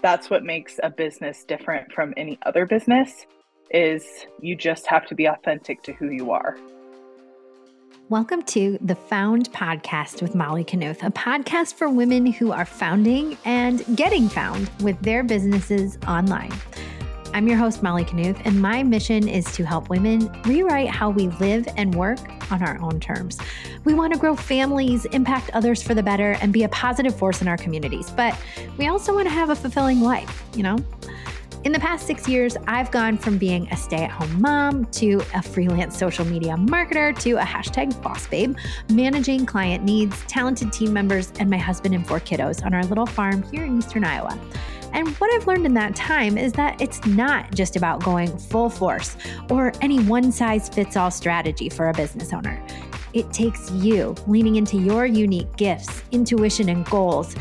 That's what makes a business different from any other business is you just have to be authentic to who you are. Welcome to the Found Podcast with Molly Knuth, a podcast for women who are founding and getting found with their businesses online. I'm your host, Molly Knuth, and my mission is to help women rewrite how we live and work on our own terms. We want to grow families, impact others for the better, and be a positive force in our communities. But we also want to have a fulfilling life, you know? In the past six years, I've gone from being a stay at home mom to a freelance social media marketer to a hashtag boss babe, managing client needs, talented team members, and my husband and four kiddos on our little farm here in Eastern Iowa. And what I've learned in that time is that it's not just about going full force or any one size fits all strategy for a business owner. It takes you leaning into your unique gifts, intuition, and goals,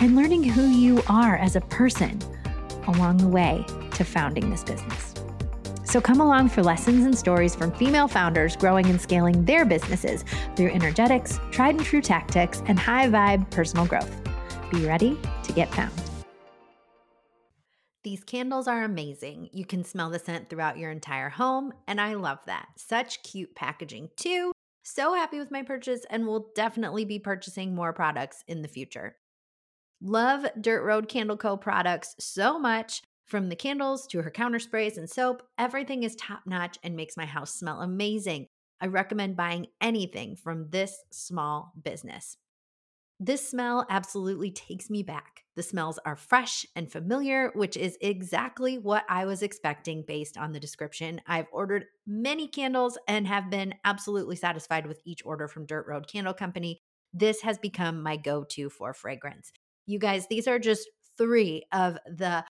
and learning who you are as a person along the way to founding this business. So come along for lessons and stories from female founders growing and scaling their businesses through energetics, tried and true tactics, and high vibe personal growth. Be ready to get found. These candles are amazing. You can smell the scent throughout your entire home, and I love that. Such cute packaging, too. So happy with my purchase, and will definitely be purchasing more products in the future. Love Dirt Road Candle Co. products so much. From the candles to her counter sprays and soap, everything is top notch and makes my house smell amazing. I recommend buying anything from this small business. This smell absolutely takes me back. The smells are fresh and familiar, which is exactly what I was expecting based on the description. I've ordered many candles and have been absolutely satisfied with each order from Dirt Road Candle Company. This has become my go to for fragrance. You guys, these are just three of the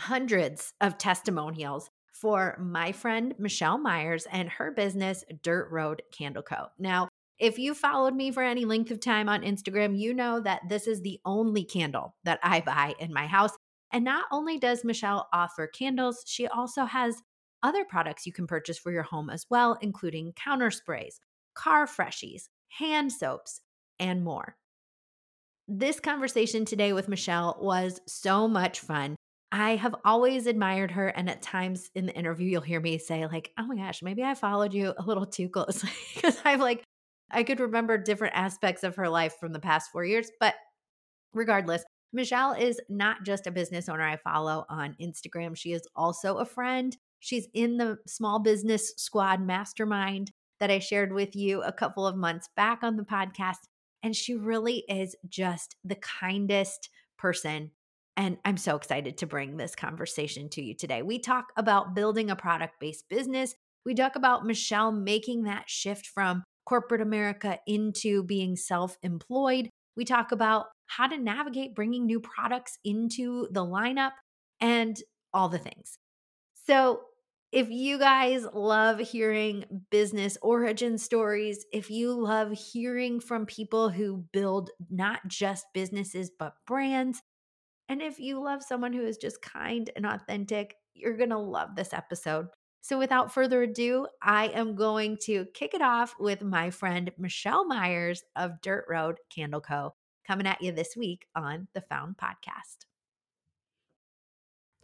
hundreds of testimonials for my friend Michelle Myers and her business, Dirt Road Candle Co. Now, if you followed me for any length of time on Instagram, you know that this is the only candle that I buy in my house. And not only does Michelle offer candles, she also has other products you can purchase for your home as well, including counter sprays, car freshies, hand soaps, and more. This conversation today with Michelle was so much fun. I have always admired her. And at times in the interview, you'll hear me say, like, oh my gosh, maybe I followed you a little too close. Because I've like I could remember different aspects of her life from the past four years. But regardless, Michelle is not just a business owner I follow on Instagram. She is also a friend. She's in the small business squad mastermind that I shared with you a couple of months back on the podcast. And she really is just the kindest person. And I'm so excited to bring this conversation to you today. We talk about building a product based business. We talk about Michelle making that shift from corporate America into being self employed. We talk about how to navigate bringing new products into the lineup and all the things. So, if you guys love hearing business origin stories, if you love hearing from people who build not just businesses, but brands, and if you love someone who is just kind and authentic, you're going to love this episode. So, without further ado, I am going to kick it off with my friend Michelle Myers of Dirt Road Candle Co. coming at you this week on the Found Podcast.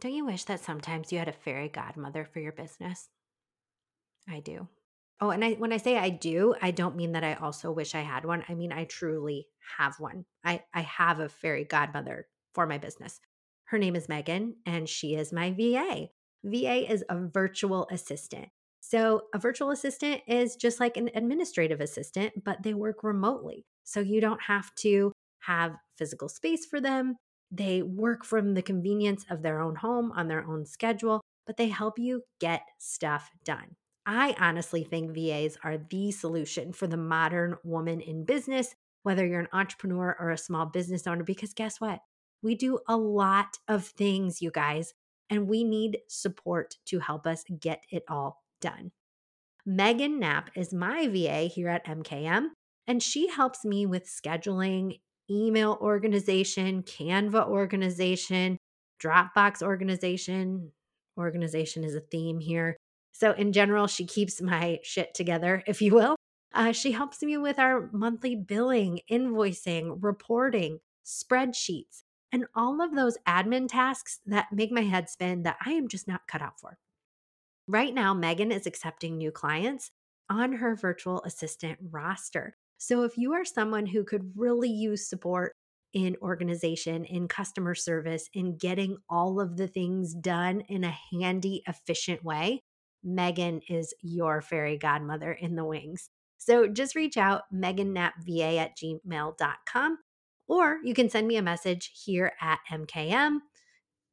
Don't you wish that sometimes you had a fairy godmother for your business? I do. Oh, and I when I say I do, I don't mean that I also wish I had one. I mean I truly have one. I I have a fairy godmother for my business. Her name is Megan and she is my VA. VA is a virtual assistant. So, a virtual assistant is just like an administrative assistant, but they work remotely. So, you don't have to have physical space for them. They work from the convenience of their own home on their own schedule, but they help you get stuff done. I honestly think VAs are the solution for the modern woman in business, whether you're an entrepreneur or a small business owner, because guess what? We do a lot of things, you guys and we need support to help us get it all done. Megan Knapp is my VA here at MKM, and she helps me with scheduling, email organization, Canva organization, Dropbox organization. Organization is a theme here. So, in general, she keeps my shit together, if you will. Uh, she helps me with our monthly billing, invoicing, reporting, spreadsheets, and all of those admin tasks that make my head spin that I am just not cut out for. Right now, Megan is accepting new clients on her virtual assistant roster. So if you are someone who could really use support in organization, in customer service, in getting all of the things done in a handy, efficient way, Megan is your fairy godmother in the wings. So just reach out, meganknappva at gmail.com, or you can send me a message here at MKM.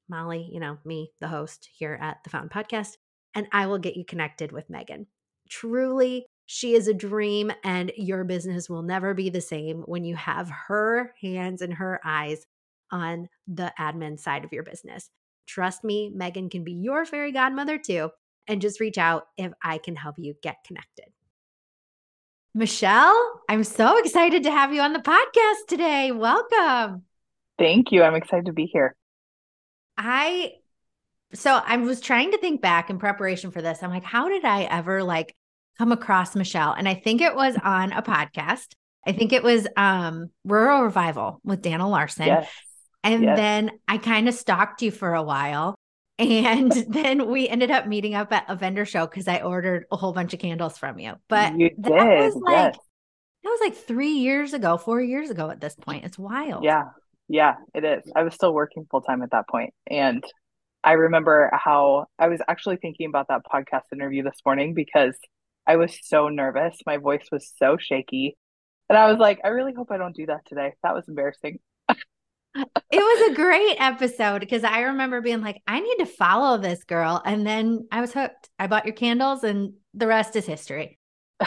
Molly, you know, me, the host here at the Found Podcast, and I will get you connected with Megan. Truly, she is a dream, and your business will never be the same when you have her hands and her eyes on the admin side of your business. Trust me, Megan can be your fairy godmother too. And just reach out if I can help you get connected. Michelle, I'm so excited to have you on the podcast today. Welcome. Thank you. I'm excited to be here. I so I was trying to think back in preparation for this. I'm like, how did I ever like come across Michelle. And I think it was on a podcast. I think it was um Rural Revival with Dana Larson. Yes. And yes. then I kind of stalked you for a while. And then we ended up meeting up at a vendor show because I ordered a whole bunch of candles from you. But you that did, was like yes. that was like three years ago, four years ago at this point. It's wild. Yeah. Yeah, it is. I was still working full time at that point. And I remember how I was actually thinking about that podcast interview this morning because I was so nervous. My voice was so shaky. And I was like, I really hope I don't do that today. That was embarrassing. It was a great episode because I remember being like, I need to follow this girl. And then I was hooked. I bought your candles, and the rest is history.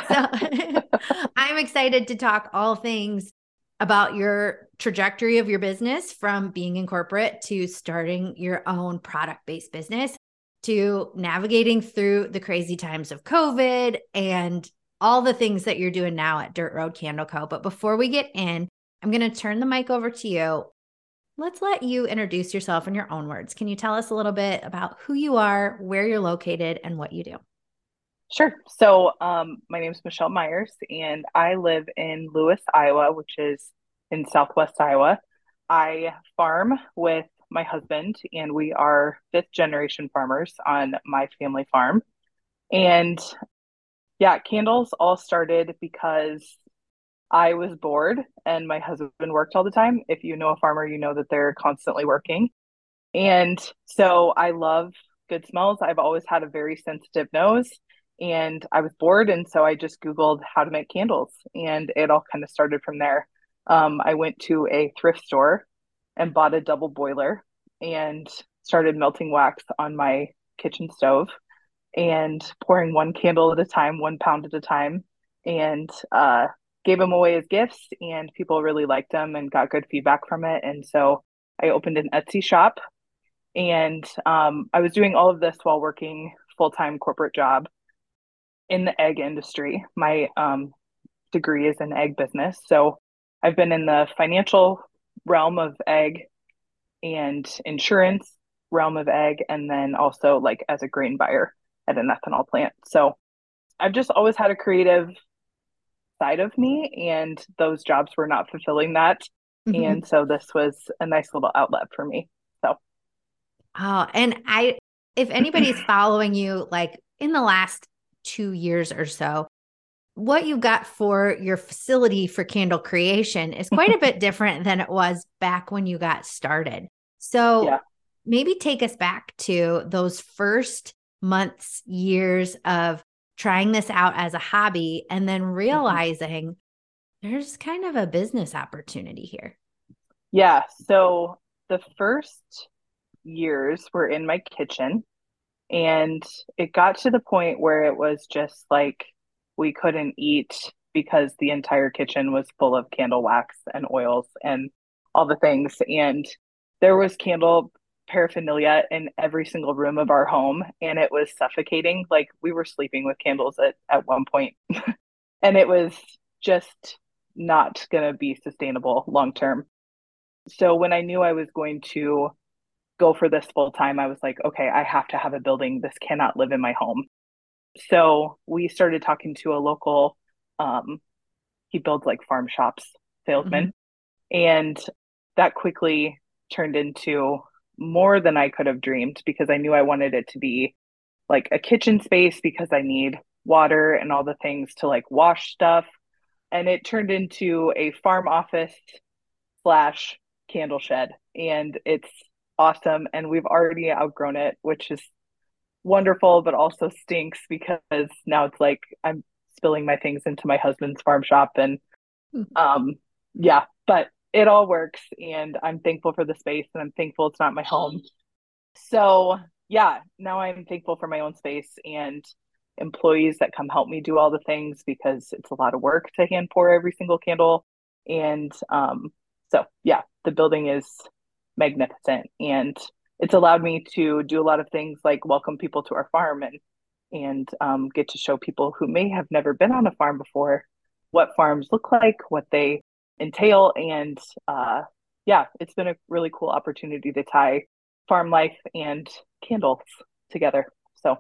So I'm excited to talk all things about your trajectory of your business from being in corporate to starting your own product based business to navigating through the crazy times of COVID and all the things that you're doing now at Dirt Road Candle Co. But before we get in, I'm going to turn the mic over to you. Let's let you introduce yourself in your own words. Can you tell us a little bit about who you are, where you're located, and what you do? Sure. So, um, my name is Michelle Myers, and I live in Lewis, Iowa, which is in southwest Iowa. I farm with my husband, and we are fifth generation farmers on my family farm. And yeah, candles all started because I was bored and my husband worked all the time. If you know a farmer, you know that they're constantly working. And so I love good smells. I've always had a very sensitive nose and I was bored. And so I just Googled how to make candles and it all kind of started from there. Um, I went to a thrift store and bought a double boiler and started melting wax on my kitchen stove and pouring one candle at a time, one pound at a time, and uh, gave them away as gifts. And people really liked them and got good feedback from it. And so I opened an Etsy shop, and um, I was doing all of this while working full time corporate job in the ag industry. My um, degree is in ag business, so I've been in the financial realm of ag and insurance realm of ag and then also like as a grain buyer at an ethanol plant so i've just always had a creative side of me and those jobs were not fulfilling that mm-hmm. and so this was a nice little outlet for me so oh and i if anybody's following you like in the last two years or so what you got for your facility for candle creation is quite a bit different than it was back when you got started. So yeah. maybe take us back to those first months, years of trying this out as a hobby and then mm-hmm. realizing mm-hmm. there's kind of a business opportunity here. Yeah. So the first years were in my kitchen and it got to the point where it was just like we couldn't eat because the entire kitchen was full of candle wax and oils and all the things. And there was candle paraphernalia in every single room of our home and it was suffocating. Like we were sleeping with candles at, at one and it was just not going to be sustainable long term. So when I knew I was going to go for this full time, I was like, okay, I have to have a building. This cannot live in my home so we started talking to a local um, he builds like farm shops salesman mm-hmm. and that quickly turned into more than I could have dreamed because I knew I wanted it to be like a kitchen space because I need water and all the things to like wash stuff. And it turned into a farm office slash candle shed. And it's awesome. And we've already outgrown it, which is wonderful, but also stinks because now it's like I'm spilling my things into my husband's farm shop. And hmm. um, yeah, but it all works. And I'm thankful for the space and I'm thankful it's not my home. So yeah, now I'm thankful for my own space and employees that come help me do all the things because it's a lot of work to hand pour every single candle. And um, so, yeah, the building is magnificent and it's allowed me to do a lot of things like welcome people to our farm and and um, get to show people who may have never been on a farm before what farms look like, what they entail, and uh, yeah, it's been a really cool opportunity to tie farm life and candles together. So,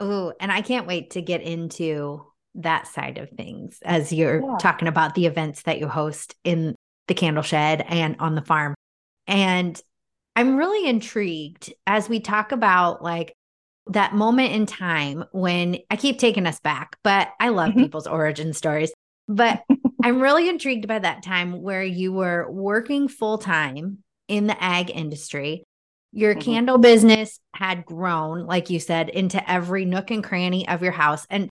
oh, and I can't wait to get into that side of things as you're yeah. talking about the events that you host in the candle shed and on the farm. And I'm really intrigued as we talk about like that moment in time when I keep taking us back, but I love mm-hmm. people's origin stories. But I'm really intrigued by that time where you were working full time in the ag industry your mm-hmm. candle business had grown, like you said, into every nook and cranny of your house. And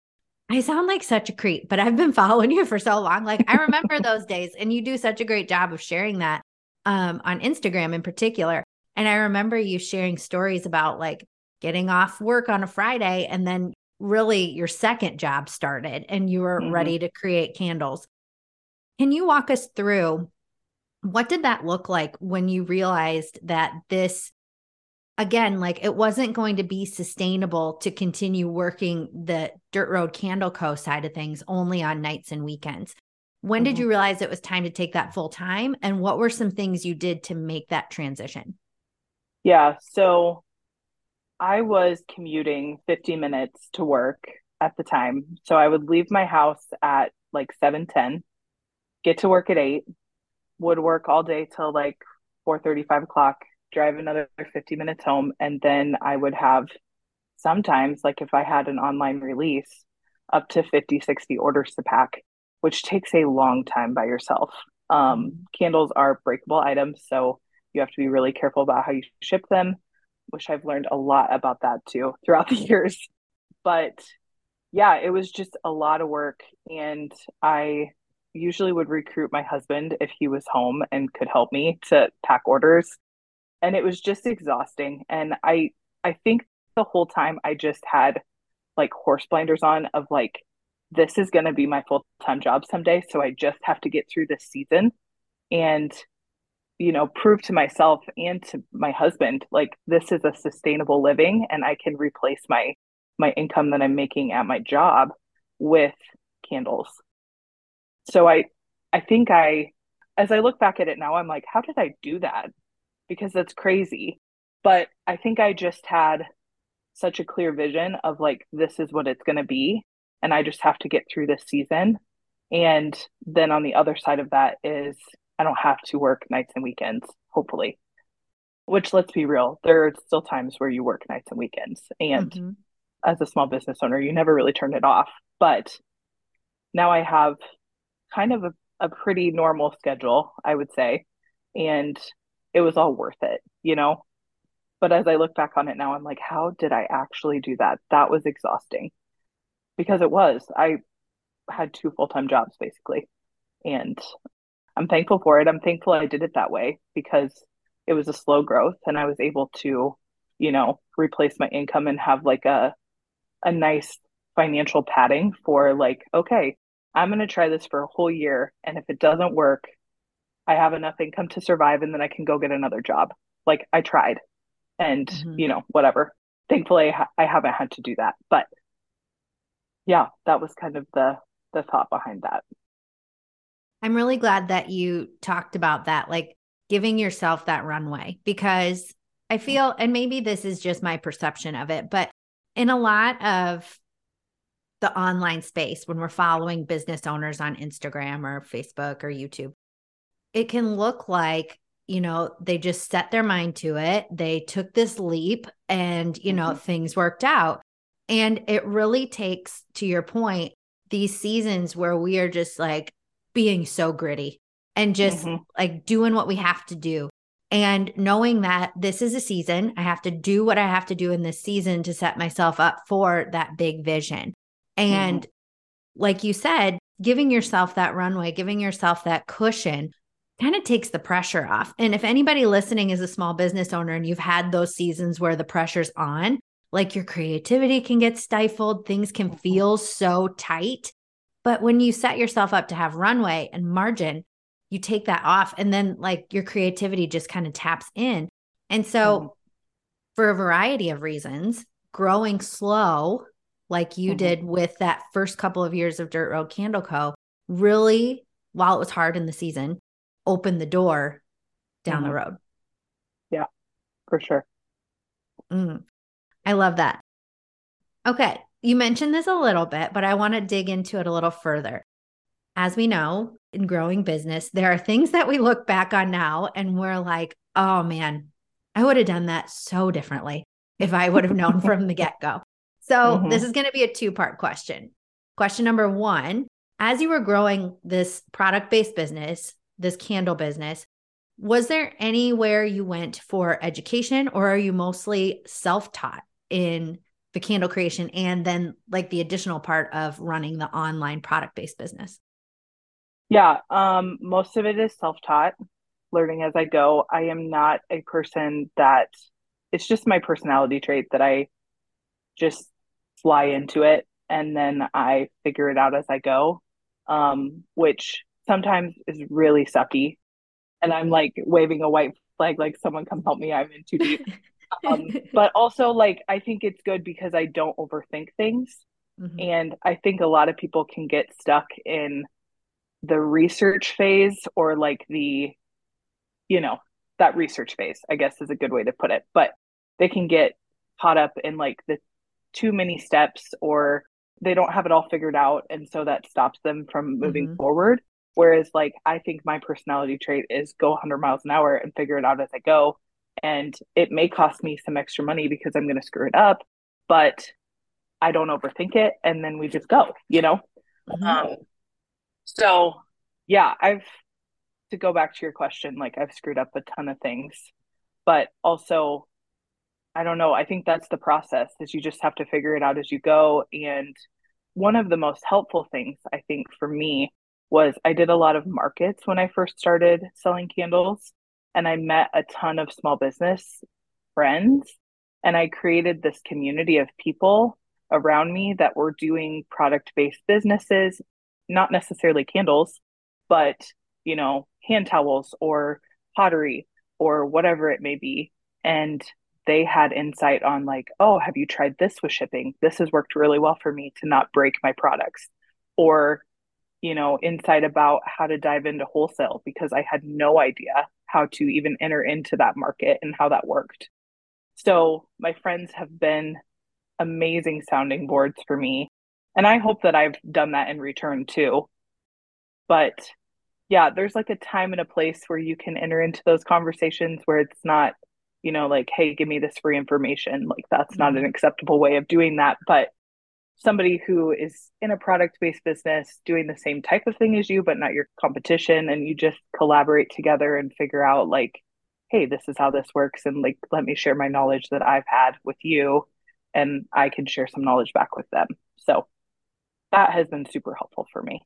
I sound like such a creep, but I've been following you for so long. Like I remember those days, and you do such a great job of sharing that um, on Instagram in particular. And I remember you sharing stories about like getting off work on a Friday and then really your second job started and you were mm-hmm. ready to create candles. Can you walk us through what did that look like when you realized that this again, like it wasn't going to be sustainable to continue working the Dirt Road Candle Co. side of things only on nights and weekends. When mm-hmm. did you realize it was time to take that full time? And what were some things you did to make that transition? Yeah. So I was commuting 50 minutes to work at the time. So I would leave my house at like 7 10, get to work at 8, would work all day till like four thirty, five o'clock, drive another 50 minutes home, and then I would have sometimes, like if I had an online release, up to 50, 60 orders to pack, which takes a long time by yourself. Um, candles are breakable items, so you have to be really careful about how you ship them, which I've learned a lot about that too throughout the years. But yeah, it was just a lot of work. And I usually would recruit my husband if he was home and could help me to pack orders. And it was just exhausting. And i i think the whole time i just had like horse blinders on of like this is going to be my full-time job someday so i just have to get through this season and you know prove to myself and to my husband like this is a sustainable living and i can replace my my income that i'm making at my job with candles so i i think i as i look back at it now i'm like how did i do that because that's crazy. But I think I just had such a clear vision of like, this is what it's going to be. And I just have to get through this season. And then on the other side of that is I don't have to work nights and weekends, hopefully. Which let's be real, there are still times where you work nights and weekends. And mm-hmm. as a small business owner, you never really turn it off. But now I have kind of a, a pretty normal schedule, I would say. And it was all worth it, you know? But as I look back on it now, I'm like, how did I actually do that? That was exhausting because it was. I had two full time jobs basically. And I'm thankful for it. I'm thankful I did it that way because it was a slow growth and I was able to, you know, replace my income and have like a a nice financial padding for like, okay, I'm going to try this for a whole year and if it doesn't work, I have enough income to survive and then I can go get another job. Like I tried and, mm-hmm. you know, whatever. Thankfully, I, ha- I haven't had to do that. But yeah, that was kind of the the thought behind that. I'm really glad that you talked about that, like giving yourself that runway, because I feel, and maybe this is just my perception of it, but in a lot of the online space, when we're following business owners on Instagram or Facebook or YouTube, it can look like you know, they just set their mind to it. They took this leap and, you know, mm-hmm. things worked out. And it really takes, to your point, these seasons where we are just like being so gritty and just mm-hmm. like doing what we have to do. And knowing that this is a season, I have to do what I have to do in this season to set myself up for that big vision. And mm-hmm. like you said, giving yourself that runway, giving yourself that cushion kind of takes the pressure off. And if anybody listening is a small business owner and you've had those seasons where the pressure's on, like your creativity can get stifled, things can mm-hmm. feel so tight. But when you set yourself up to have runway and margin, you take that off and then like your creativity just kind of taps in. And so, mm-hmm. for a variety of reasons, growing slow, like you mm-hmm. did with that first couple of years of Dirt Road Candle Co., really, while it was hard in the season, opened the door down mm-hmm. the road. Yeah, for sure. Mm. I love that. Okay. You mentioned this a little bit, but I want to dig into it a little further. As we know, in growing business, there are things that we look back on now and we're like, oh man, I would have done that so differently if I would have known from the get go. So, mm-hmm. this is going to be a two part question. Question number one As you were growing this product based business, this candle business, was there anywhere you went for education or are you mostly self taught in the candle creation and then like the additional part of running the online product based business? Yeah, um, most of it is self taught, learning as I go. I am not a person that it's just my personality trait that I just fly into it and then I figure it out as I go, um, which sometimes is really sucky. And I'm like waving a white flag, like, someone come help me, I'm in too deep. um, but also, like, I think it's good because I don't overthink things. Mm-hmm. And I think a lot of people can get stuck in the research phase or like the you know that research phase i guess is a good way to put it but they can get caught up in like the too many steps or they don't have it all figured out and so that stops them from moving mm-hmm. forward whereas like i think my personality trait is go 100 miles an hour and figure it out as i go and it may cost me some extra money because i'm going to screw it up but i don't overthink it and then we just go you know mm-hmm. um, so, yeah, I've to go back to your question, like I've screwed up a ton of things, but also I don't know, I think that's the process is you just have to figure it out as you go and one of the most helpful things I think for me was I did a lot of markets when I first started selling candles and I met a ton of small business friends and I created this community of people around me that were doing product based businesses not necessarily candles, but you know, hand towels or pottery or whatever it may be. And they had insight on like, oh, have you tried this with shipping? This has worked really well for me to not break my products. Or, you know, insight about how to dive into wholesale because I had no idea how to even enter into that market and how that worked. So my friends have been amazing sounding boards for me and I hope that I've done that in return too. But yeah, there's like a time and a place where you can enter into those conversations where it's not, you know, like, hey, give me this free information. Like, that's mm-hmm. not an acceptable way of doing that. But somebody who is in a product based business doing the same type of thing as you, but not your competition, and you just collaborate together and figure out, like, hey, this is how this works. And like, let me share my knowledge that I've had with you, and I can share some knowledge back with them. So, that has been super helpful for me.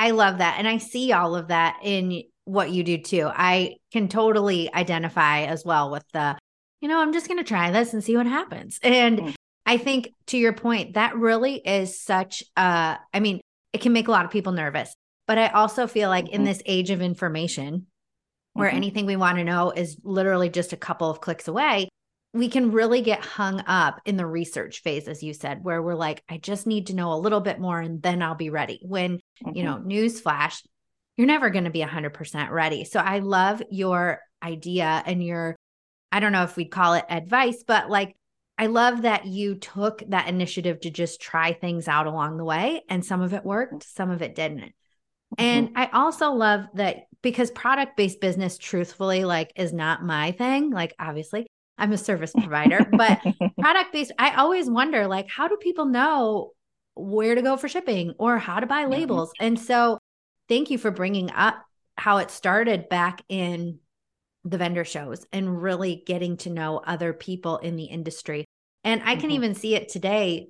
I love that. And I see all of that in what you do too. I can totally identify as well with the, you know, I'm just going to try this and see what happens. And mm-hmm. I think to your point, that really is such a, I mean, it can make a lot of people nervous. But I also feel like mm-hmm. in this age of information, where mm-hmm. anything we want to know is literally just a couple of clicks away, we can really get hung up in the research phase as you said where we're like i just need to know a little bit more and then i'll be ready when mm-hmm. you know news flash you're never going to be 100% ready so i love your idea and your i don't know if we'd call it advice but like i love that you took that initiative to just try things out along the way and some of it worked some of it didn't And mm-hmm. I also love that because product based business, truthfully, like is not my thing. Like, obviously, I'm a service provider, but product based, I always wonder, like, how do people know where to go for shipping or how to buy labels? And so, thank you for bringing up how it started back in the vendor shows and really getting to know other people in the industry. And I can mm-hmm. even see it today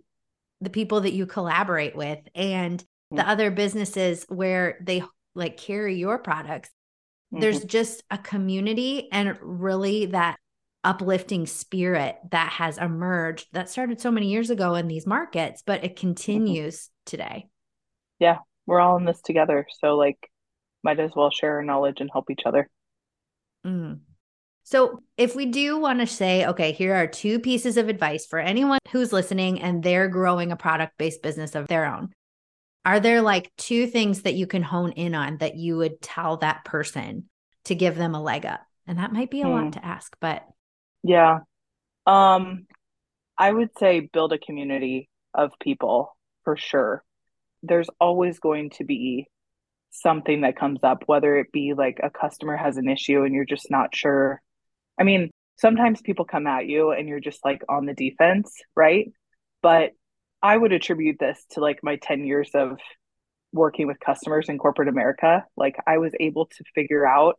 the people that you collaborate with and the other businesses where they like carry your products mm-hmm. there's just a community and really that uplifting spirit that has emerged that started so many years ago in these markets but it mm-hmm. continues mm-hmm. today yeah we're all in this together so like might as well share our knowledge and help each other mm. So, if we do want to say, okay, here are two pieces of advice for anyone who's listening and they're growing a product based business of their own, are there like two things that you can hone in on that you would tell that person to give them a leg up? And that might be a hmm. lot to ask, but yeah. Um I would say build a community of people for sure. There's always going to be something that comes up whether it be like a customer has an issue and you're just not sure. I mean, sometimes people come at you and you're just like on the defense, right? But I would attribute this to like my 10 years of working with customers in corporate America. Like I was able to figure out,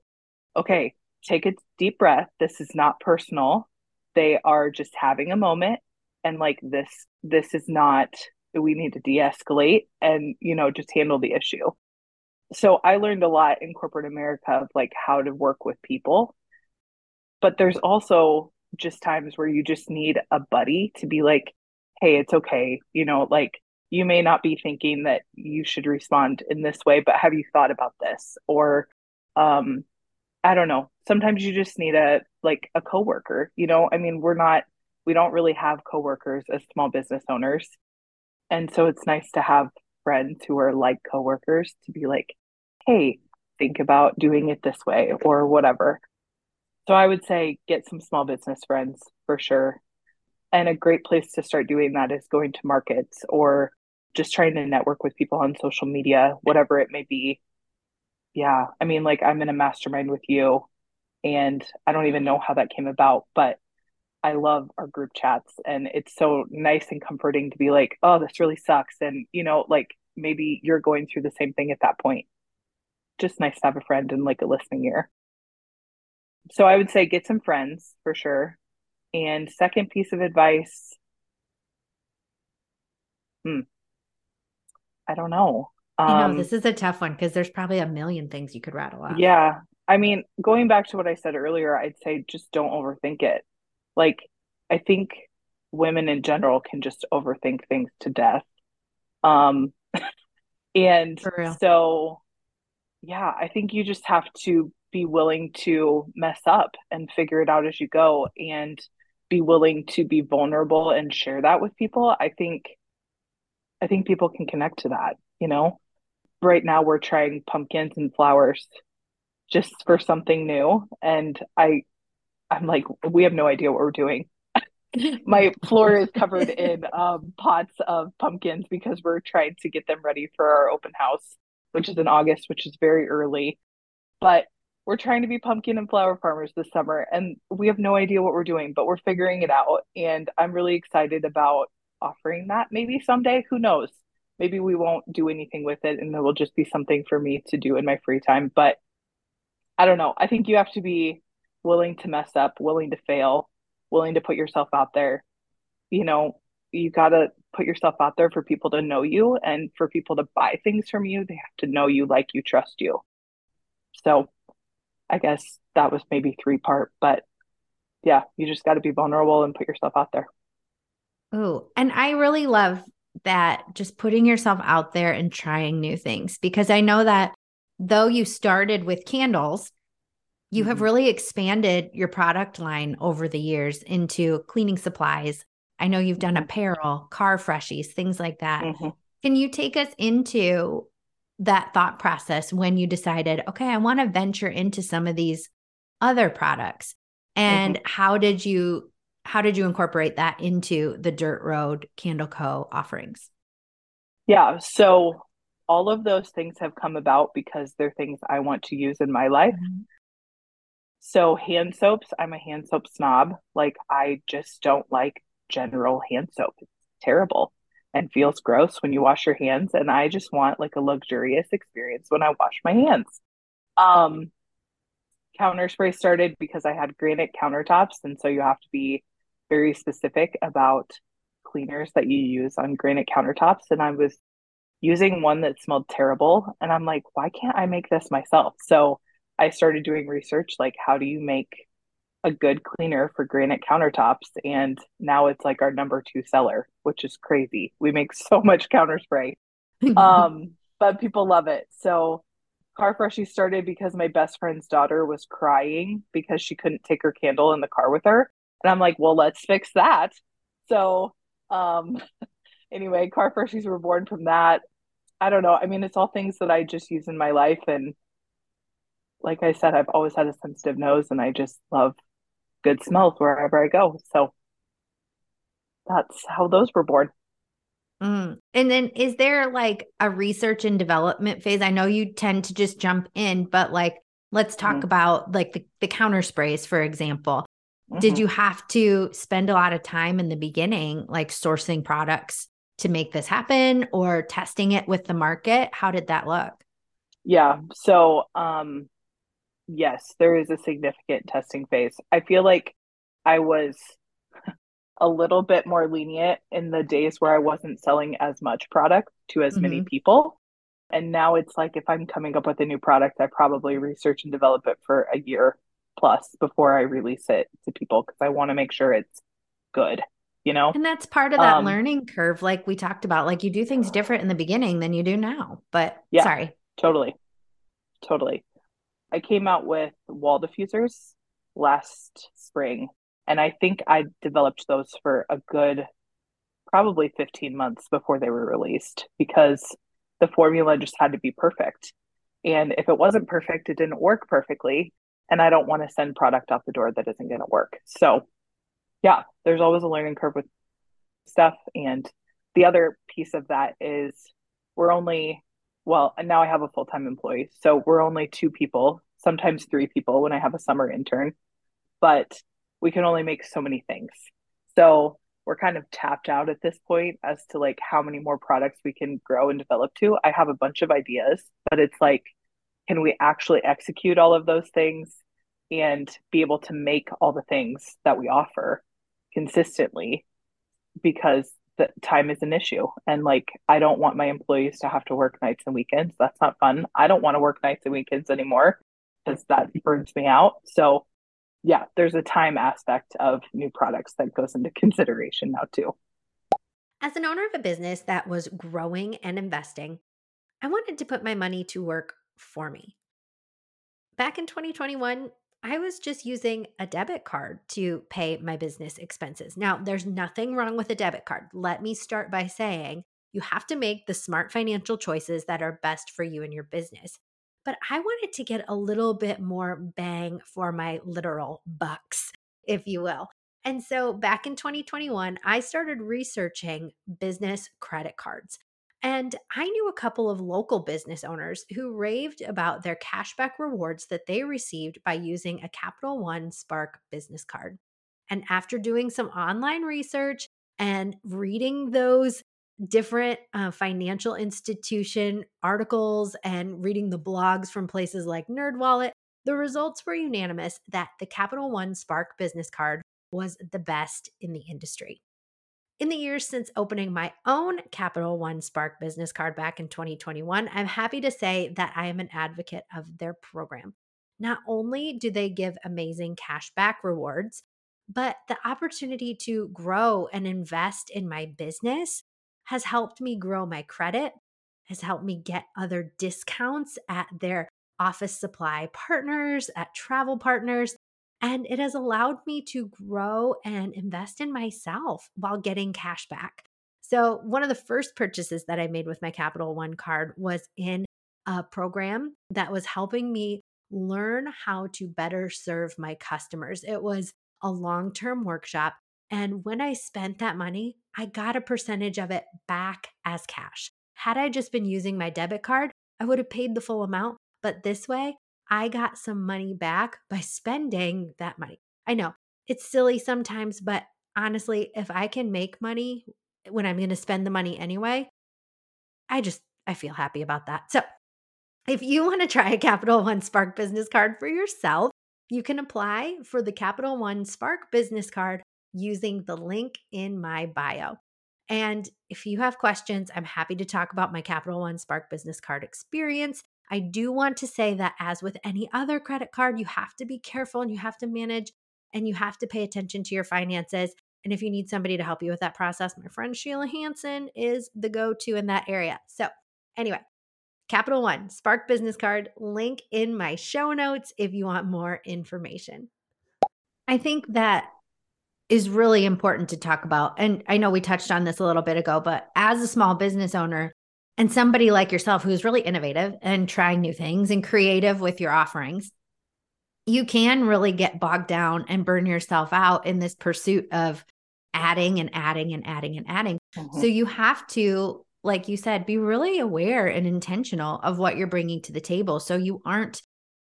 okay, take a deep breath. This is not personal. They are just having a moment and like this this is not we need to de-escalate and you know just handle the issue. So I learned a lot in corporate America of like how to work with people. But there's also just times where you just need a buddy to be like, hey, it's okay. You know, like you may not be thinking that you should respond in this way, but have you thought about this? Or, um, I don't know. Sometimes you just need a like a coworker. You know, I mean, we're not we don't really have coworkers as small business owners, and so it's nice to have friends who are like coworkers to be like, hey, think about doing it this way or whatever. So I would say get some small business friends for sure and a great place to start doing that is going to markets or just trying to network with people on social media, whatever it may be. Yeah. I mean, like I'm in a mastermind with you and I don't even know how that came about, but I love our group chats and it's so nice and comforting to be like, oh, this really sucks. And, you know, like maybe you're going through the same thing at that point. Just nice to have a friend and like a listening ear. So I would say get some friends for sure. And second piece of advice, hmm, I don't know. Um, know, this is a tough one because there's probably a million things you could rattle off. Yeah. I mean, going back to what I said earlier, I'd say just don't overthink it. Like, I think women in general can just overthink things to death. Um, and so, yeah, I think you just have to be willing to mess up and figure it out as you go. And be willing to be vulnerable and share that with people, I think I think people can connect to that, you know. Right now we're trying pumpkins and flowers just for something new and I I'm like we have no idea what we're doing. My floor is covered in um, pots of pumpkins because we're trying to get them ready for our open house, which is in August, which is very early. But we're trying to be pumpkin and flower farmers this summer and we have no idea what we're doing but we're figuring it out. And i'm really excited about offering that maybe someday. Who knows? Maybe we won't do anything with it and it will just be something for me to do in my free time. But i don't know. I think you have to be willing to mess up willing to fail willing to put yourself out there. You know you got to put yourself out there for people to know you and for people to buy things from you. They have to know you like you trust you. So I guess that was maybe three part, but yeah, you just got to be vulnerable and put yourself out there. Oh, and I really love that just putting yourself out there and trying new things because I know that though you started with candles, you mm-hmm. have really expanded your product line over the years into cleaning supplies. I know you've done mm-hmm. apparel, car freshies, things like that. Mm-hmm. Can you take us into that thought process when you decided, okay, I want to venture into some of these other products? And mm-hmm. how did you how did you incorporate that into the Dirt Road Candle Co offerings? Yeah, so all of those things have come about because they're things I want to use in my life. Mm-hmm. So, hand soaps, I'm a hand soap snob. Like, I just don't like general hand soap. It's terrible and feels gross when you wash your hands. And I just want like a luxurious experience when I wash my hands. Um, counter spray started because I had granite countertops. And so you have to be very specific about cleaners that you use on granite countertops. And I was using one that smelled terrible. And I'm like, why can't I make this myself? So I started doing research like, how do you make a good cleaner for granite countertops? And now it's like our number two seller, which is crazy. We make so much counter spray. um, but people love it. So car freshy started because my best friend's daughter was crying because she couldn't take her candle in the car with her. And I'm like, well, let's fix that. So um anyway, car freshies were born from that. I don't know. I mean, it's all things that I just use in my life. And like I said, I've always had a sensitive nose and I just love good smells wherever I go. So that's how those were born. Mm. And then is there like a research and development phase? I know you tend to just jump in, but like let's talk mm-hmm. about like the, the counter sprays, for example. Mm-hmm. Did you have to spend a lot of time in the beginning, like sourcing products to make this happen or testing it with the market? How did that look? Yeah. So, um, yes, there is a significant testing phase. I feel like I was a little bit more lenient in the days where I wasn't selling as much product to as mm-hmm. many people. And now it's like if I'm coming up with a new product, I probably research and develop it for a year plus before I release it to people because I want to make sure it's good you know and that's part of that um, learning curve like we talked about like you do things different in the beginning than you do now but yeah sorry totally totally i came out with wall diffusers last spring and i think i developed those for a good probably 15 months before they were released because the formula just had to be perfect and if it wasn't perfect it didn't work perfectly and i don't want to send product out the door that isn't going to work so yeah, there's always a learning curve with stuff. And the other piece of that is we're only, well, and now I have a full time employee. So we're only two people, sometimes three people when I have a summer intern, but we can only make so many things. So we're kind of tapped out at this point as to like how many more products we can grow and develop to. I have a bunch of ideas, but it's like, can we actually execute all of those things and be able to make all the things that we offer? consistently because the time is an issue. And like i don't want my employees to have to work nights and weekends. That's not fun. I don't want to work nights and weekends anymore because that burns me out. So yeah there's a time aspect of new products that goes into consideration now too. As an owner of a business that was growing and investing i wanted to put my money to work for me. Back in 2021 I was just using a debit card to pay my business expenses. Now, there's nothing wrong with a debit card. Let me start by saying you have to make the smart financial choices that are best for you and your business. But I wanted to get a little bit more bang for my literal bucks, if you will. And so back in 2021, I started researching business credit cards. And I knew a couple of local business owners who raved about their cashback rewards that they received by using a Capital One Spark business card. And after doing some online research and reading those different uh, financial institution articles and reading the blogs from places like NerdWallet, the results were unanimous that the Capital One Spark business card was the best in the industry. In the years since opening my own Capital One Spark business card back in 2021, I'm happy to say that I am an advocate of their program. Not only do they give amazing cashback rewards, but the opportunity to grow and invest in my business has helped me grow my credit, has helped me get other discounts at their office supply partners, at travel partners, and it has allowed me to grow and invest in myself while getting cash back. So, one of the first purchases that I made with my Capital One card was in a program that was helping me learn how to better serve my customers. It was a long term workshop. And when I spent that money, I got a percentage of it back as cash. Had I just been using my debit card, I would have paid the full amount. But this way, I got some money back by spending that money. I know it's silly sometimes, but honestly, if I can make money when I'm going to spend the money anyway, I just, I feel happy about that. So if you want to try a Capital One Spark business card for yourself, you can apply for the Capital One Spark business card using the link in my bio. And if you have questions, I'm happy to talk about my Capital One Spark business card experience. I do want to say that, as with any other credit card, you have to be careful and you have to manage and you have to pay attention to your finances. And if you need somebody to help you with that process, my friend Sheila Hanson is the go to in that area. So, anyway, Capital One Spark Business Card, link in my show notes if you want more information. I think that is really important to talk about. And I know we touched on this a little bit ago, but as a small business owner and somebody like yourself who's really innovative and trying new things and creative with your offerings, you can really get bogged down and burn yourself out in this pursuit of adding and adding and adding and adding. Mm-hmm. So you have to like you said, be really aware and intentional of what you're bringing to the table so you aren't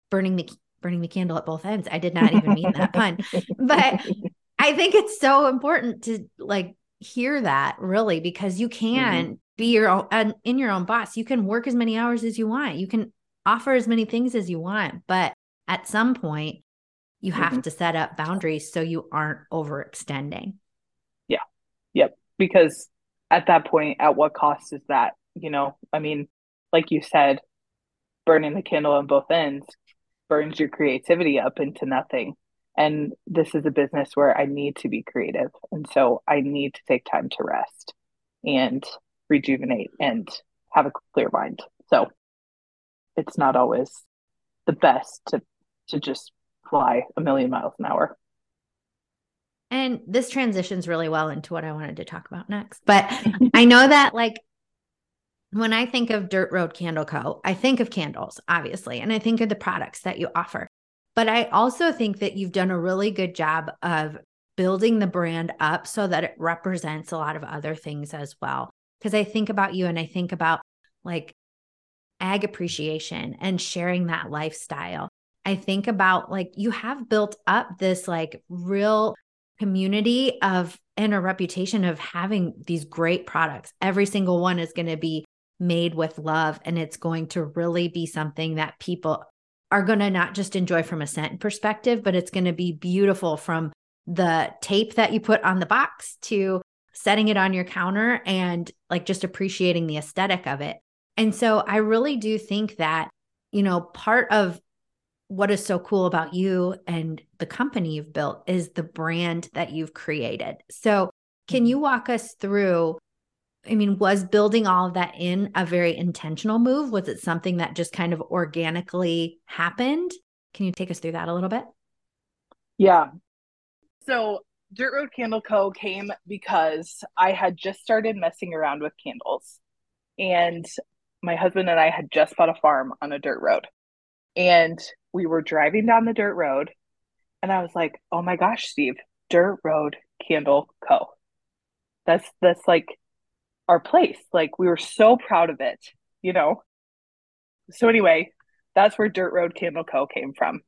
burning the burning the candle at both ends. I did not even mean that pun. But I think it's so important to like hear that really because you can mm-hmm. Be your own in your own boss. You can work as many hours as you want. You can offer as many things as you want, but at some point you have mm-hmm. to set up boundaries so you aren't overextending. Yeah. Yep. Because at that point, at what cost is that? You know, I mean, like you said, burning the candle on both ends burns your creativity up into nothing. And this is a business where I need to be creative. And so I need to take time to rest and rejuvenate and have a clear mind. So it's not always the best to to just fly a million miles an hour. And this transitions really well into what I wanted to talk about next. But I know that, like, when I think of Dirt Road Candle Co., I think of candles, obviously, and I think of the products that you offer. But I also think that you've done a really good job of building the brand up so that it represents a lot of other things as well. Because I think about you and I think about like ag appreciation and sharing that lifestyle. I think about like you have built up this like real community of and a reputation of having these great products. Every single one is going to be made with love and it's going to really be something that people are going to not just enjoy from a scent perspective, but it's going to be beautiful from the tape that you put on the box to setting it on your counter and like just appreciating the aesthetic of it. And so I really do think that, you know, part of what is so cool about you and the company you've built is the brand that you've created. So, can mm-hmm. you walk us through? I mean, was building all of that in a very intentional move? Was it something that just kind of organically happened? Can you take us through that a little bit? Yeah. So, Dirt Road Candle Co. came because I had just started messing around with candles. And my husband and I had just bought a farm on a dirt road. And we were driving down the dirt road and I was like, "Oh my gosh, Steve, Dirt Road Candle Co." That's that's like our place. Like we were so proud of it, you know. So anyway, that's where Dirt Road Candle Co came from.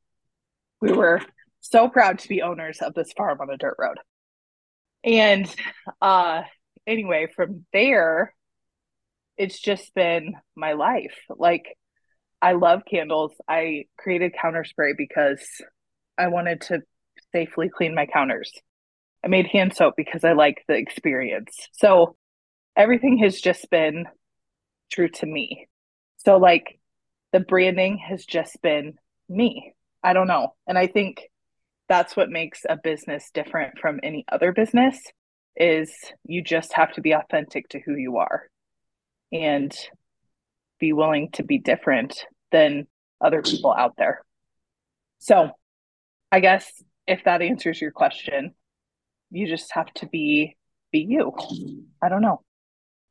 We were so proud to be owners of this farm on a dirt road. And uh anyway, from there it's just been my life. Like I love candles. I created counter spray because I wanted to safely clean my counters. I made hand soap because I like the experience. So everything has just been true to me. So like the branding has just been me. I don't know. And I think that's what makes a business different from any other business is you just have to be authentic to who you are. And be willing to be different than other people out there. So, I guess if that answers your question, you just have to be be you. I don't know.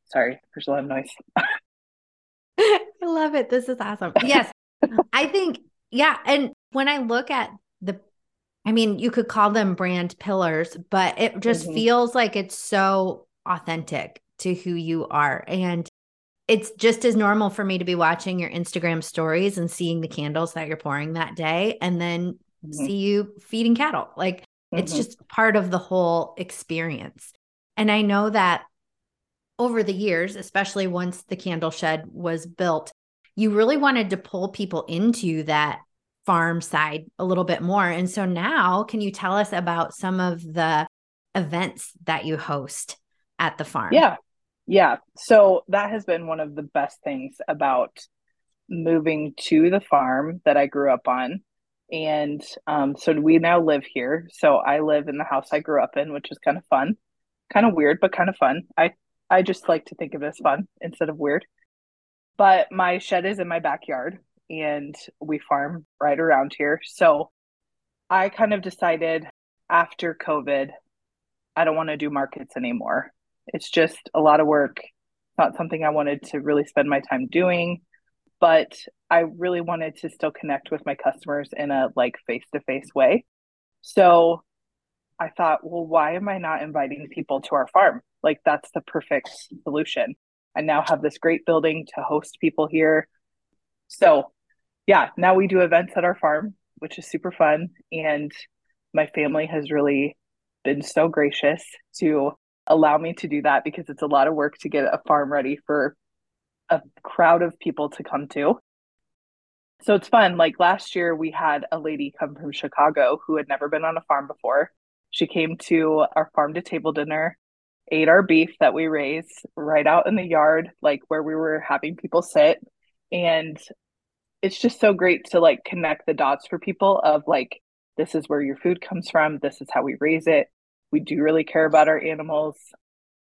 Sorry, there's a lot of noise. I love it. This is awesome. Yes. I think yeah, and when I look at the I mean, you could call them brand pillars, but it just mm-hmm. feels like it's so authentic to who you are. And it's just as normal for me to be watching your Instagram stories and seeing the candles that you're pouring that day and then mm-hmm. see you feeding cattle. Like mm-hmm. it's just part of the whole experience. And I know that over the years, especially once the candle shed was built, you really wanted to pull people into that farm side a little bit more. And so now, can you tell us about some of the events that you host at the farm? Yeah. Yeah. So that has been one of the best things about moving to the farm that I grew up on. And um, so we now live here. So I live in the house I grew up in, which is kind of fun, kind of weird, but kind of fun. I I just like to think of it as fun instead of weird. But my shed is in my backyard, and we farm right around here. So I kind of decided after COVID, I don't want to do markets anymore. It's just a lot of work. Not something I wanted to really spend my time doing, but I really wanted to still connect with my customers in a like face to face way. So I thought, well, why am I not inviting people to our farm? Like, that's the perfect solution. I now have this great building to host people here. So, yeah, now we do events at our farm, which is super fun. And my family has really been so gracious to allow me to do that because it's a lot of work to get a farm ready for a crowd of people to come to. So it's fun. Like last year, we had a lady come from Chicago who had never been on a farm before. She came to our farm to table dinner, ate our beef that we raise right out in the yard, like where we were having people sit. And it's just so great to like connect the dots for people of like, this is where your food comes from, this is how we raise it we do really care about our animals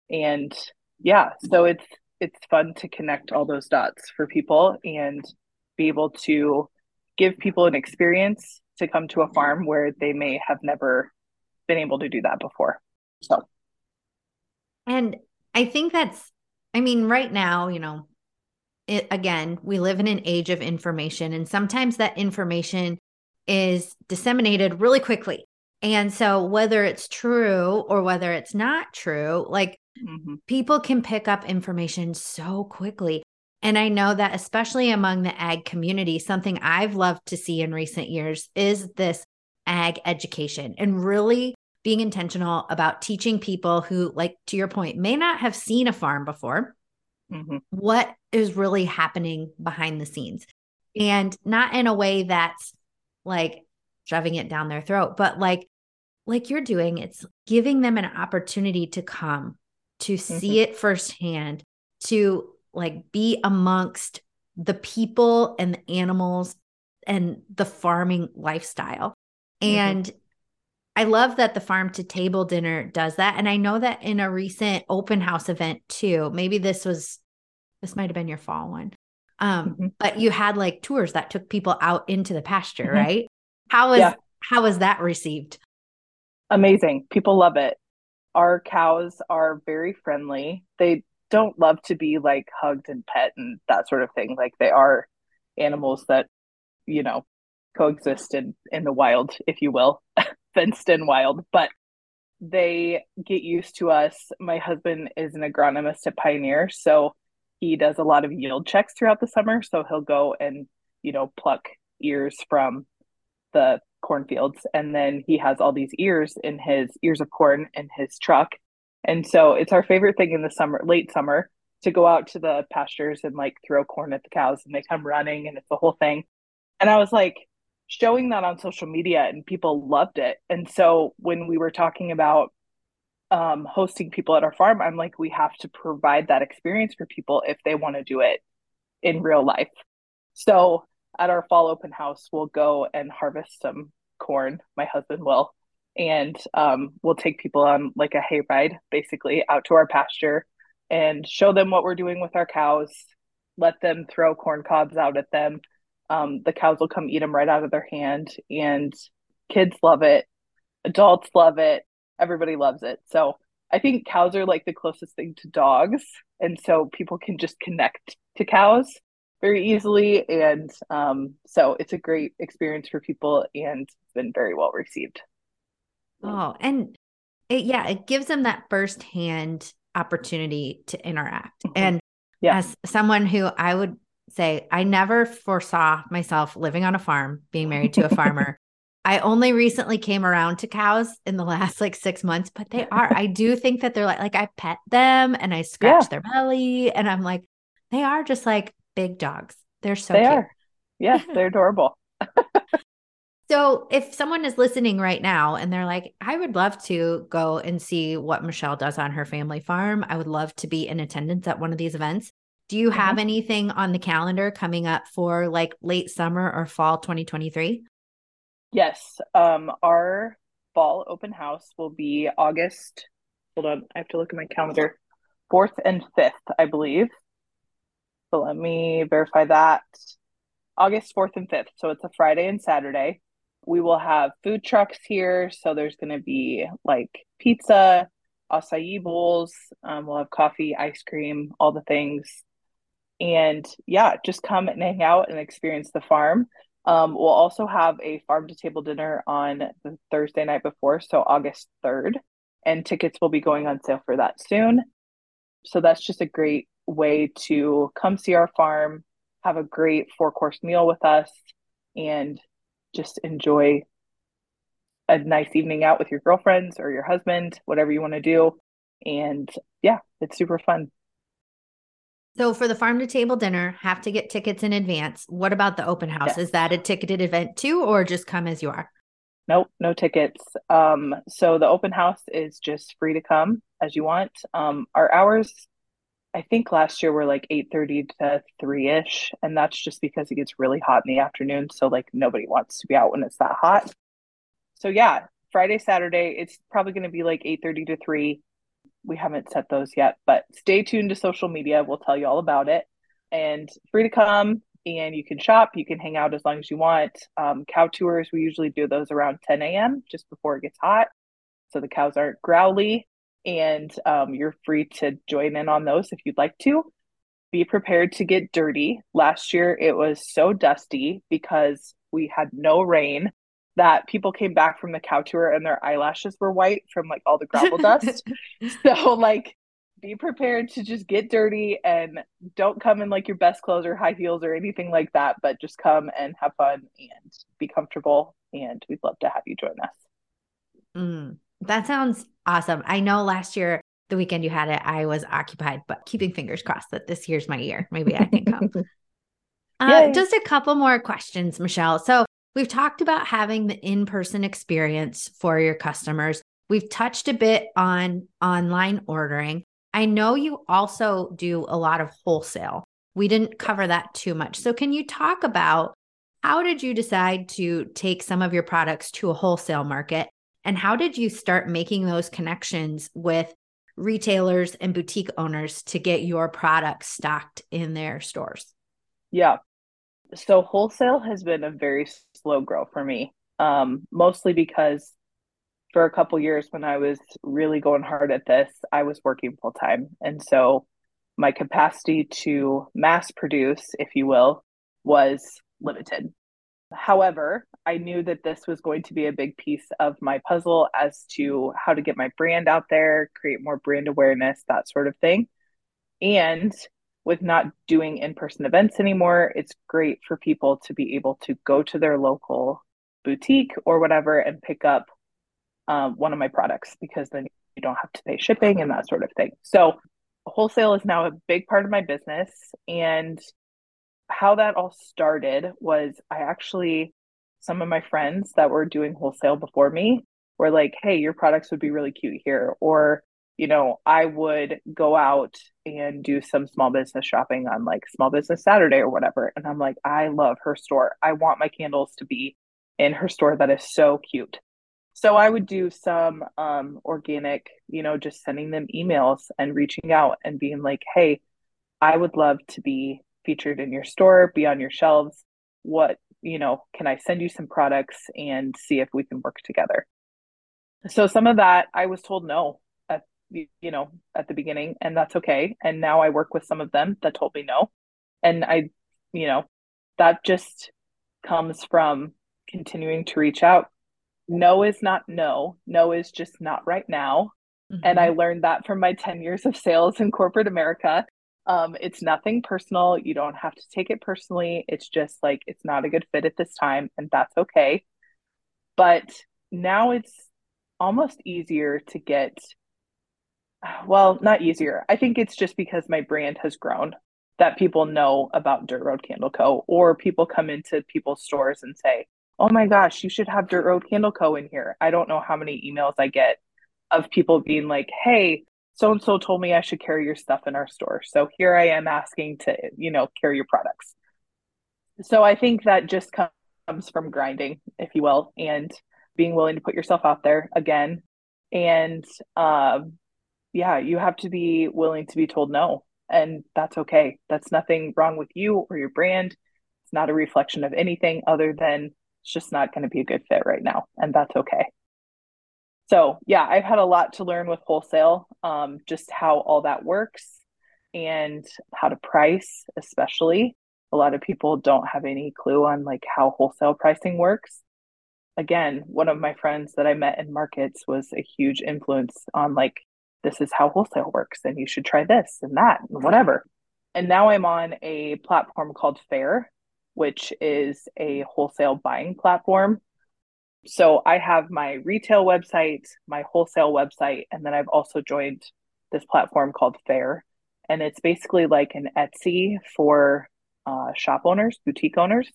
and yeah so it's it's fun to connect all those dots for people and be able to give people an experience to come to a farm where they may have never been able to do that before so. And i think that's i mean right now you know it, again we live in an age of information and sometimes that information is disseminated really quickly and so, whether it's true or whether it's not true, like mm-hmm. people can pick up information so quickly. And I know that, especially among the ag community, something I've loved to see in recent years is this ag education and really being intentional about teaching people who, like to your point, may not have seen a farm before mm-hmm. what is really happening behind the scenes. And not in a way that's like shoving it down their throat, but like like you're doing, it's giving them an opportunity to come, to mm-hmm. see it firsthand, to like be amongst the people and the animals and the farming lifestyle. Mm-hmm. And I love that the farm to table dinner does that. And I know that in a recent open house event too, maybe this was, this might have been your fall one. Um, mm-hmm. but you had like tours that took people out into the pasture, mm-hmm. right? How was, yeah. how was that received? amazing. People love it. Our cows are very friendly. They don't love to be like hugged and pet and that sort of thing. Like they are animals that, you know, coexist in, in the wild, if you will, fenced in wild, but they get used to us. My husband is an agronomist at Pioneer, so he does a lot of yield checks throughout the summer. So he'll go and, you know, pluck ears from the cornfields and then he has all these ears in his ears of corn in his truck and so it's our favorite thing in the summer late summer to go out to the pastures and like throw corn at the cows and they come running and it's the whole thing and i was like showing that on social media and people loved it and so when we were talking about um, hosting people at our farm i'm like we have to provide that experience for people if they want to do it in real life so at our fall open house, we'll go and harvest some corn. My husband will, and um, we'll take people on like a hay ride, basically out to our pasture and show them what we're doing with our cows. Let them throw corn cobs out at them. Um, the cows will come eat them right out of their hand, and kids love it. Adults love it. Everybody loves it. So I think cows are like the closest thing to dogs, and so people can just connect to cows very easily. And um, so it's a great experience for people and it's been very well received. Oh, and it, yeah, it gives them that firsthand opportunity to interact. Mm-hmm. And yeah. as someone who I would say I never foresaw myself living on a farm, being married to a farmer. I only recently came around to cows in the last like six months, but they are. I do think that they're like like I pet them and I scratch yeah. their belly, and I'm like, they are just like big dogs. They're so they cute. Are. Yes, they're adorable. so if someone is listening right now and they're like, I would love to go and see what Michelle does on her family farm. I would love to be in attendance at one of these events. Do you have mm-hmm. anything on the calendar coming up for like late summer or fall 2023? Yes. Um, our fall open house will be August. Hold on, I have to look at my calendar. Fourth and fifth, I believe. So let me verify that. August 4th and 5th. So it's a Friday and Saturday. We will have food trucks here. So there's going to be like pizza, acai bowls. Um, we'll have coffee, ice cream, all the things. And yeah, just come and hang out and experience the farm. Um, we'll also have a farm to table dinner on the Thursday night before, so August 3rd, and tickets will be going on sale for that soon. So that's just a great way to come see our farm, have a great four course meal with us, and just enjoy a nice evening out with your girlfriends or your husband, whatever you want to do. And yeah, it's super fun. So for the farm to table dinner, have to get tickets in advance. What about the open house? Yes. Is that a ticketed event too, or just come as you are? Nope, no tickets. Um, so the open house is just free to come as you want. Um, our hours, I think last year were like eight thirty to three ish, and that's just because it gets really hot in the afternoon. So like nobody wants to be out when it's that hot. So yeah, Friday, Saturday, it's probably going to be like eight thirty to three we haven't set those yet, but stay tuned to social media. We'll tell you all about it. And free to come and you can shop, you can hang out as long as you want. Um, cow tours, we usually do those around 10 a.m. just before it gets hot. So the cows aren't growly and um, you're free to join in on those if you'd like to. Be prepared to get dirty. Last year it was so dusty because we had no rain that people came back from the cow tour and their eyelashes were white from like all the gravel dust. so like be prepared to just get dirty and don't come in like your best clothes or high heels or anything like that, but just come and have fun and be comfortable. And we'd love to have you join us. Mm, that sounds awesome. I know last year, the weekend you had it, I was occupied, but keeping fingers crossed that this year's my year. Maybe I can come. uh, just a couple more questions, Michelle. So, We've talked about having the in person experience for your customers. We've touched a bit on online ordering. I know you also do a lot of wholesale. We didn't cover that too much. So, can you talk about how did you decide to take some of your products to a wholesale market? And how did you start making those connections with retailers and boutique owners to get your products stocked in their stores? Yeah so wholesale has been a very slow grow for me um, mostly because for a couple years when i was really going hard at this i was working full time and so my capacity to mass produce if you will was limited. However i knew that this was going to be a big piece of my puzzle as to how to get my brand out there create more brand awareness that sort of thing. And with not doing in-person events anymore it's great for people to be able to go to their local boutique or whatever and pick up um, one of my products because then you don't have to pay shipping and that sort of thing. So wholesale is now a big part of my business and how that all started was i actually some of my friends that were doing wholesale before me were like hey your products would be really cute here or you know, I would go out and do some small business shopping on like Small Business Saturday or whatever. And I'm like, I love her store. I want my candles to be in her store. That is so cute. So I would do some um, organic, you know, just sending them emails and reaching out and being like, hey, I would love to be featured in your store, be on your shelves. What, you know, can I send you some products and see if we can work together? So some of that I was told no you know, at the beginning, and that's okay. And now I work with some of them that told me no. And I, you know, that just comes from continuing to reach out. No is not no. No is just not right now. Mm-hmm. And I learned that from my 10 years of sales in corporate America Um, it's nothing personal. You don't have to take it personally. It's just like it's not a good fit at this time, and that's okay. But now it's almost easier to get well, not easier. I think it's just because my brand has grown that people know about Dirt Road Candle Co. or people come into people's stores and say, "Oh my gosh, you should have Dirt Road Candle Co. in here." I don't know how many emails I get of people being like, "Hey, so and so told me I should carry your stuff in our store. So here I am asking to, you know, carry your products." So I think that just comes from grinding, if you will, and being willing to put yourself out there again and um yeah, you have to be willing to be told no. And that's okay. That's nothing wrong with you or your brand. It's not a reflection of anything other than it's just not going to be a good fit right now. And that's okay. So, yeah, I've had a lot to learn with wholesale, um, just how all that works and how to price, especially. A lot of people don't have any clue on like how wholesale pricing works. Again, one of my friends that I met in markets was a huge influence on like this is how wholesale works and you should try this and that and whatever. And now I'm on a platform called Faire, which is a wholesale buying platform. So I have my retail website, my wholesale website, and then I've also joined this platform called Faire. And it's basically like an Etsy for uh, shop owners, boutique owners.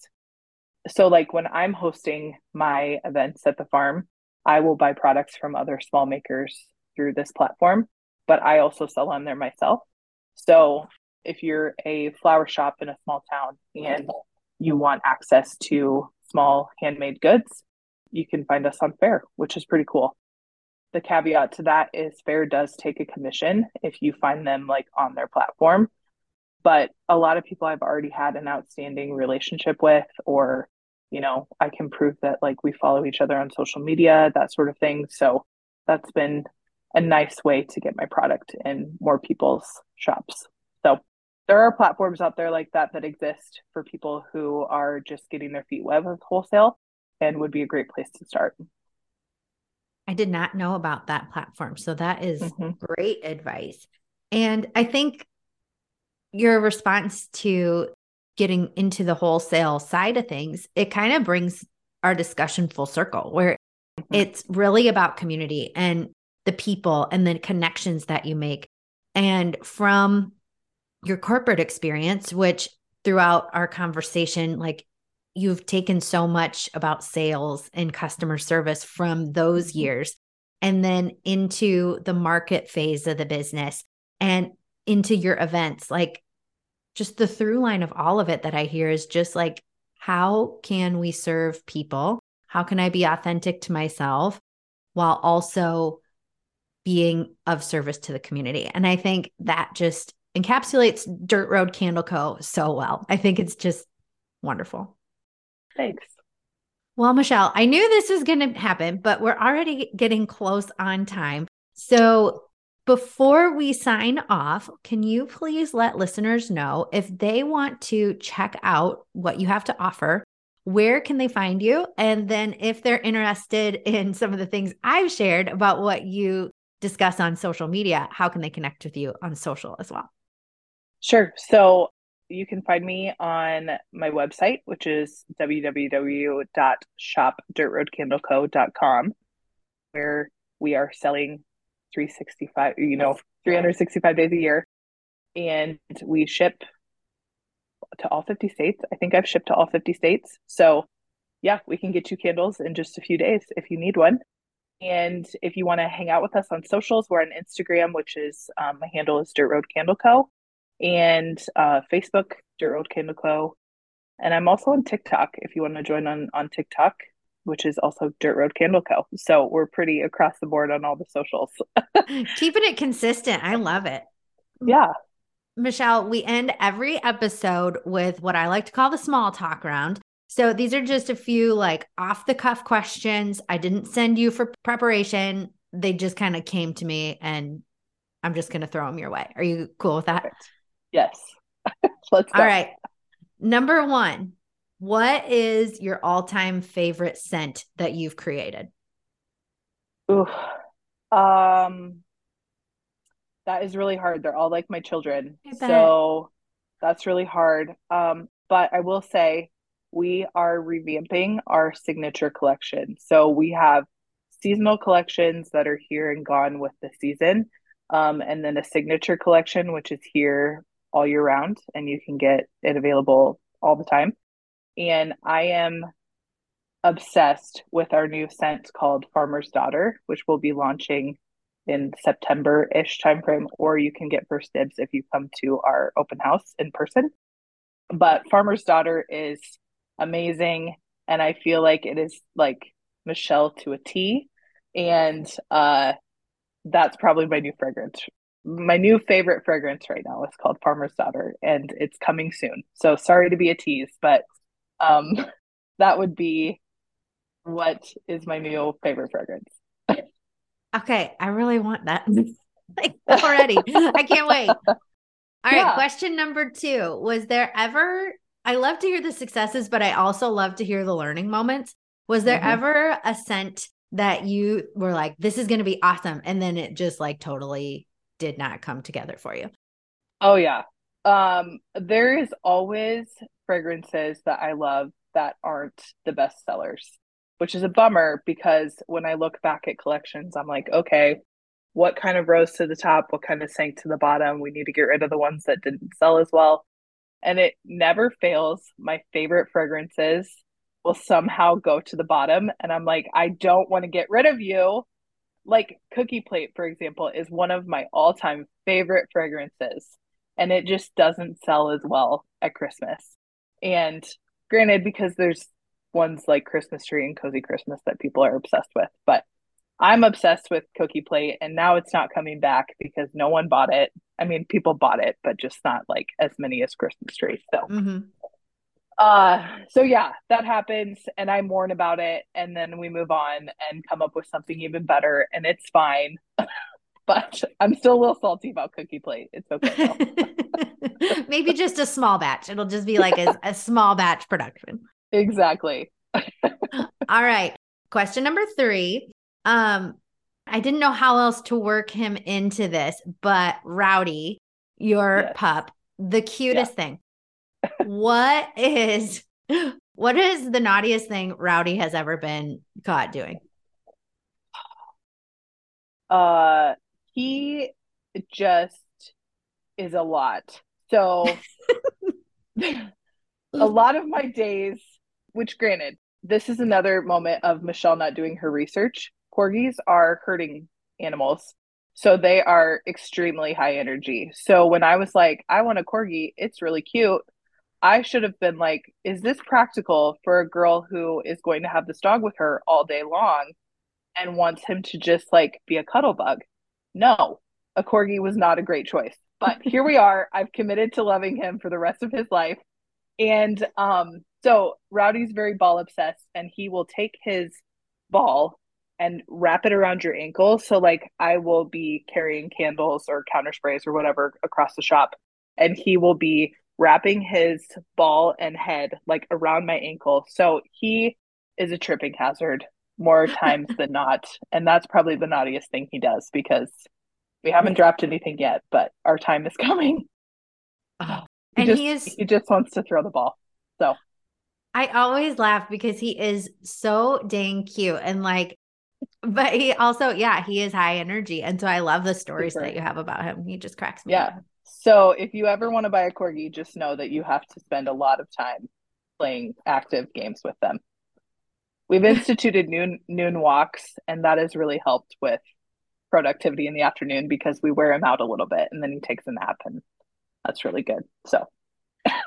So, like when I'm hosting my events at the farm, I will buy products from other small makers through this platform, but I also sell on there myself. So if you're a flower shop in a small town and you want access to small handmade goods, you can find us on Faire, which is pretty cool. The caveat to that is Faire does take a commission if you find them like on their platform. But a lot of people I've already had an outstanding relationship with, or, you know, I can prove that like we follow each other on social media, that sort of thing. So that's been a nice way to get my product in more people's shops. So there are platforms out there like that that exist for people who are just getting their feet wet with wholesale and would be a great place to start. I did not know about that platform. So that is mm-hmm. great advice. And I think your response to getting into the wholesale side of things, it kind of brings our discussion full circle where mm-hmm. it's really about community and the people and the connections that you make. And from your corporate experience, which throughout our conversation, like you've taken so much about sales and customer service from those mm-hmm. years and then into the market phase of the business and into your events like just the through line of all of it that i hear is just like how can we serve people how can i be authentic to myself while also being of service to the community. And I think that just encapsulates Dirt Road Candle Co. so well. I think it's just wonderful. Thanks. Well, Michelle, I knew this was going to happen, but we're already getting close on time. So before we sign off, can you please let listeners know if they want to check out what you have to offer? Where can they find you? And then if they're interested in some of the things I've shared about what you discuss on social media, how can they connect with you on social as well? Sure. So you can find me on my website, which is www.shopdirtroadcandleco.com, where we are selling 365, you know, 365 days a year. And we ship to all 50 states. I think I've shipped to all 50 states. So, yeah, we can get you candles in just a few days if you need one. And if you want to hang out with us on socials, we're on Instagram, which is um, my handle is Dirt Road Candle Co. And uh, Facebook, Dirt Road Candle Co. And I'm also on TikTok if you want to join on, on TikTok, which is also Dirt Road Candle Co. So we're pretty across the board on all the socials. Keeping it consistent. I love it. Yeah. Michelle, we end every episode with what I like to call the small talk round. So these are just a few like off the cuff questions. I didn't send you for preparation. They just kind of came to me and I'm just going to throw them your way. Are you cool with that? Perfect. Yes. Let's go. All right. Number one, what is your all time favorite scent that you've created? Ooh. Um, that is really hard. They're all like my children. So that's really hard. Um, but I will say we are revamping our signature collection. So we have seasonal collections that are here and gone with the season. Um, and then a signature collection, which is here all year round, and you can get it available all the time. And I am obsessed with our new scent called Farmer's Daughter, which will be launching in September ish timeframe, or you can get first dibs if you come to our open house in person. But Farmer's Daughter is amazing, and I feel like it is like Michelle to a T, and uh, that's probably my new fragrance. My new favorite fragrance right now is called Farmer's Daughter, and it's coming soon. So sorry to be a tease, but um, that would be what is my new favorite fragrance. Okay, I really want that like already. I can't wait. All right, yeah. question number 2. Was there ever I love to hear the successes, but I also love to hear the learning moments. Was there mm-hmm. ever a scent that you were like this is going to be awesome and then it just like totally did not come together for you? Oh yeah. Um there is always fragrances that I love that aren't the best sellers which is a bummer because when I look back at collections, I'm like, okay, what kind of rose to the top? What kind of sank to the bottom? We need to get rid of the ones that didn't sell as well. And it never fails. My favorite fragrances will somehow go to the bottom. And I'm like, I don't want to get rid of you. Like Cookie Plate, for example, is one of my all time favorite fragrances. And it just doesn't sell as well at Christmas. And granted, because there's ones like Christmas Tree and Cozy Christmas that people are obsessed with. But I'm obsessed with Cookie Plate, and now it's not coming back because no one bought it. I mean, people bought it, but just not like as many as Christmas Tree. So, mm-hmm. uh, so yeah, that happens, and I mourn about it, and then we move on and come up with something even better, and it's fine. but I'm still a little salty about Cookie Plate. It's okay. Maybe just a small batch. It'll just be like a, a small batch production. Exactly. All right. Question number three. Um, I didn't know how else to work him into this, but Rowdy, your yes. pup, the cutest yeah. thing. what is what is the naughtiest thing Rowdy has ever been caught doing? Uh he just is a lot. So a lot of my days which granted, this is another moment of Michelle not doing her research. Corgis are herding animals. So they are extremely high energy. So when I was like, I want a corgi, it's really cute. I should have been like, is this practical for a girl who is going to have this dog with her all day long and wants him to just like be a cuddle bug? No, a corgi was not a great choice. But here we are. I've committed to loving him for the rest of his life. And um so Rowdy's very ball obsessed, and he will take his ball and wrap it around your ankle. So like I will be carrying candles or counter sprays or whatever across the shop, and he will be wrapping his ball and head like around my ankle. So he is a tripping hazard more times than not. And that's probably the naughtiest thing he does because we haven't dropped anything yet, but our time is coming. Oh, he and just, he is he just wants to throw the ball. So I always laugh because he is so dang cute and like, but he also, yeah, he is high energy. And so I love the stories Super. that you have about him. He just cracks me. Yeah. Up. So if you ever want to buy a corgi, just know that you have to spend a lot of time playing active games with them. We've instituted noon noon walks, and that has really helped with productivity in the afternoon because we wear him out a little bit and then he takes a nap and that's really good. So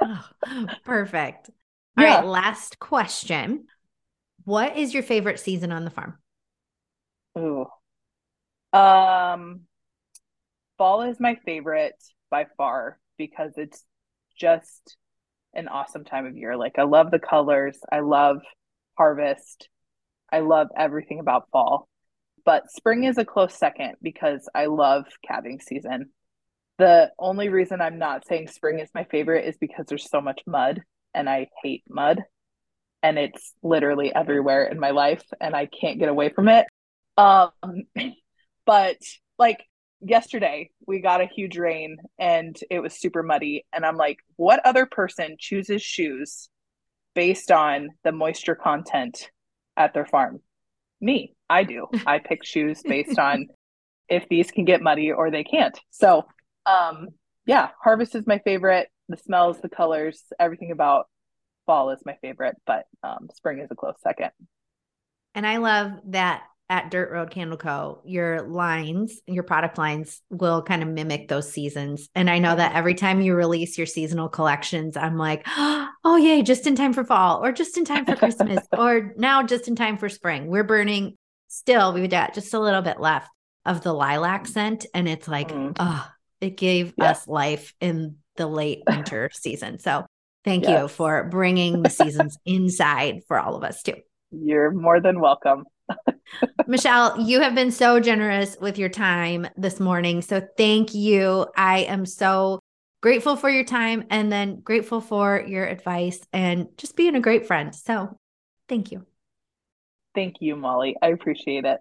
oh, perfect. All yeah. right, last question. What is your favorite season on the farm? Ooh. Um fall is my favorite by far because it's just an awesome time of year. Like I love the colors, I love harvest. I love everything about fall. But spring is a close second because I love calving season. The only reason I'm not saying spring is my favorite is because there's so much mud and I hate mud and it's literally everywhere in my life and I can't get away from it. Um but like yesterday we got a huge rain and it was super muddy. And I'm like, what other person chooses shoes based on the moisture content at their farm? Me. I do. I pick shoes based on if these can get muddy or they can't. So, um, yeah, harvest is my favorite. The smells, the colors, everything about fall is my favorite, but um, spring is a close second. And I love that at Dirt Road Candle Co., your lines, your product lines will kind of mimic those seasons. And I know that every time you release your seasonal collections, I'm like, oh, yay, just in time for fall, or just in time for Christmas, or now just in time for spring. We're burning still, we've got just a little bit left of the lilac scent. And it's like, mm. oh, it gave yeah. us life in the late winter season. So thank yes. you for bringing the seasons inside for all of us too. You're more than welcome. Michelle, you have been so generous with your time this morning. So thank you. I am so grateful for your time and then grateful for your advice and just being a great friend. So thank you. Thank you, Molly. I appreciate it.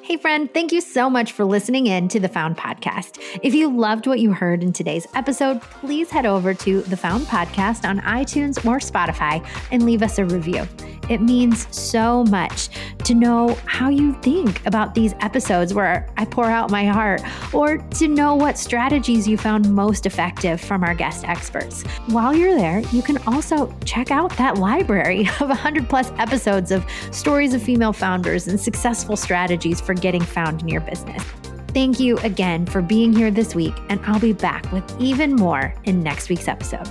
Hey, friend, thank you so much for listening in to the Found Podcast. If you loved what you heard in today's episode, please head over to the Found Podcast on iTunes or Spotify and leave us a review. It means so much to know how you think about these episodes where I pour out my heart, or to know what strategies you found most effective from our guest experts. While you're there, you can also check out that library of 100 plus episodes of stories of female founders and successful strategies for getting found in your business. Thank you again for being here this week, and I'll be back with even more in next week's episode.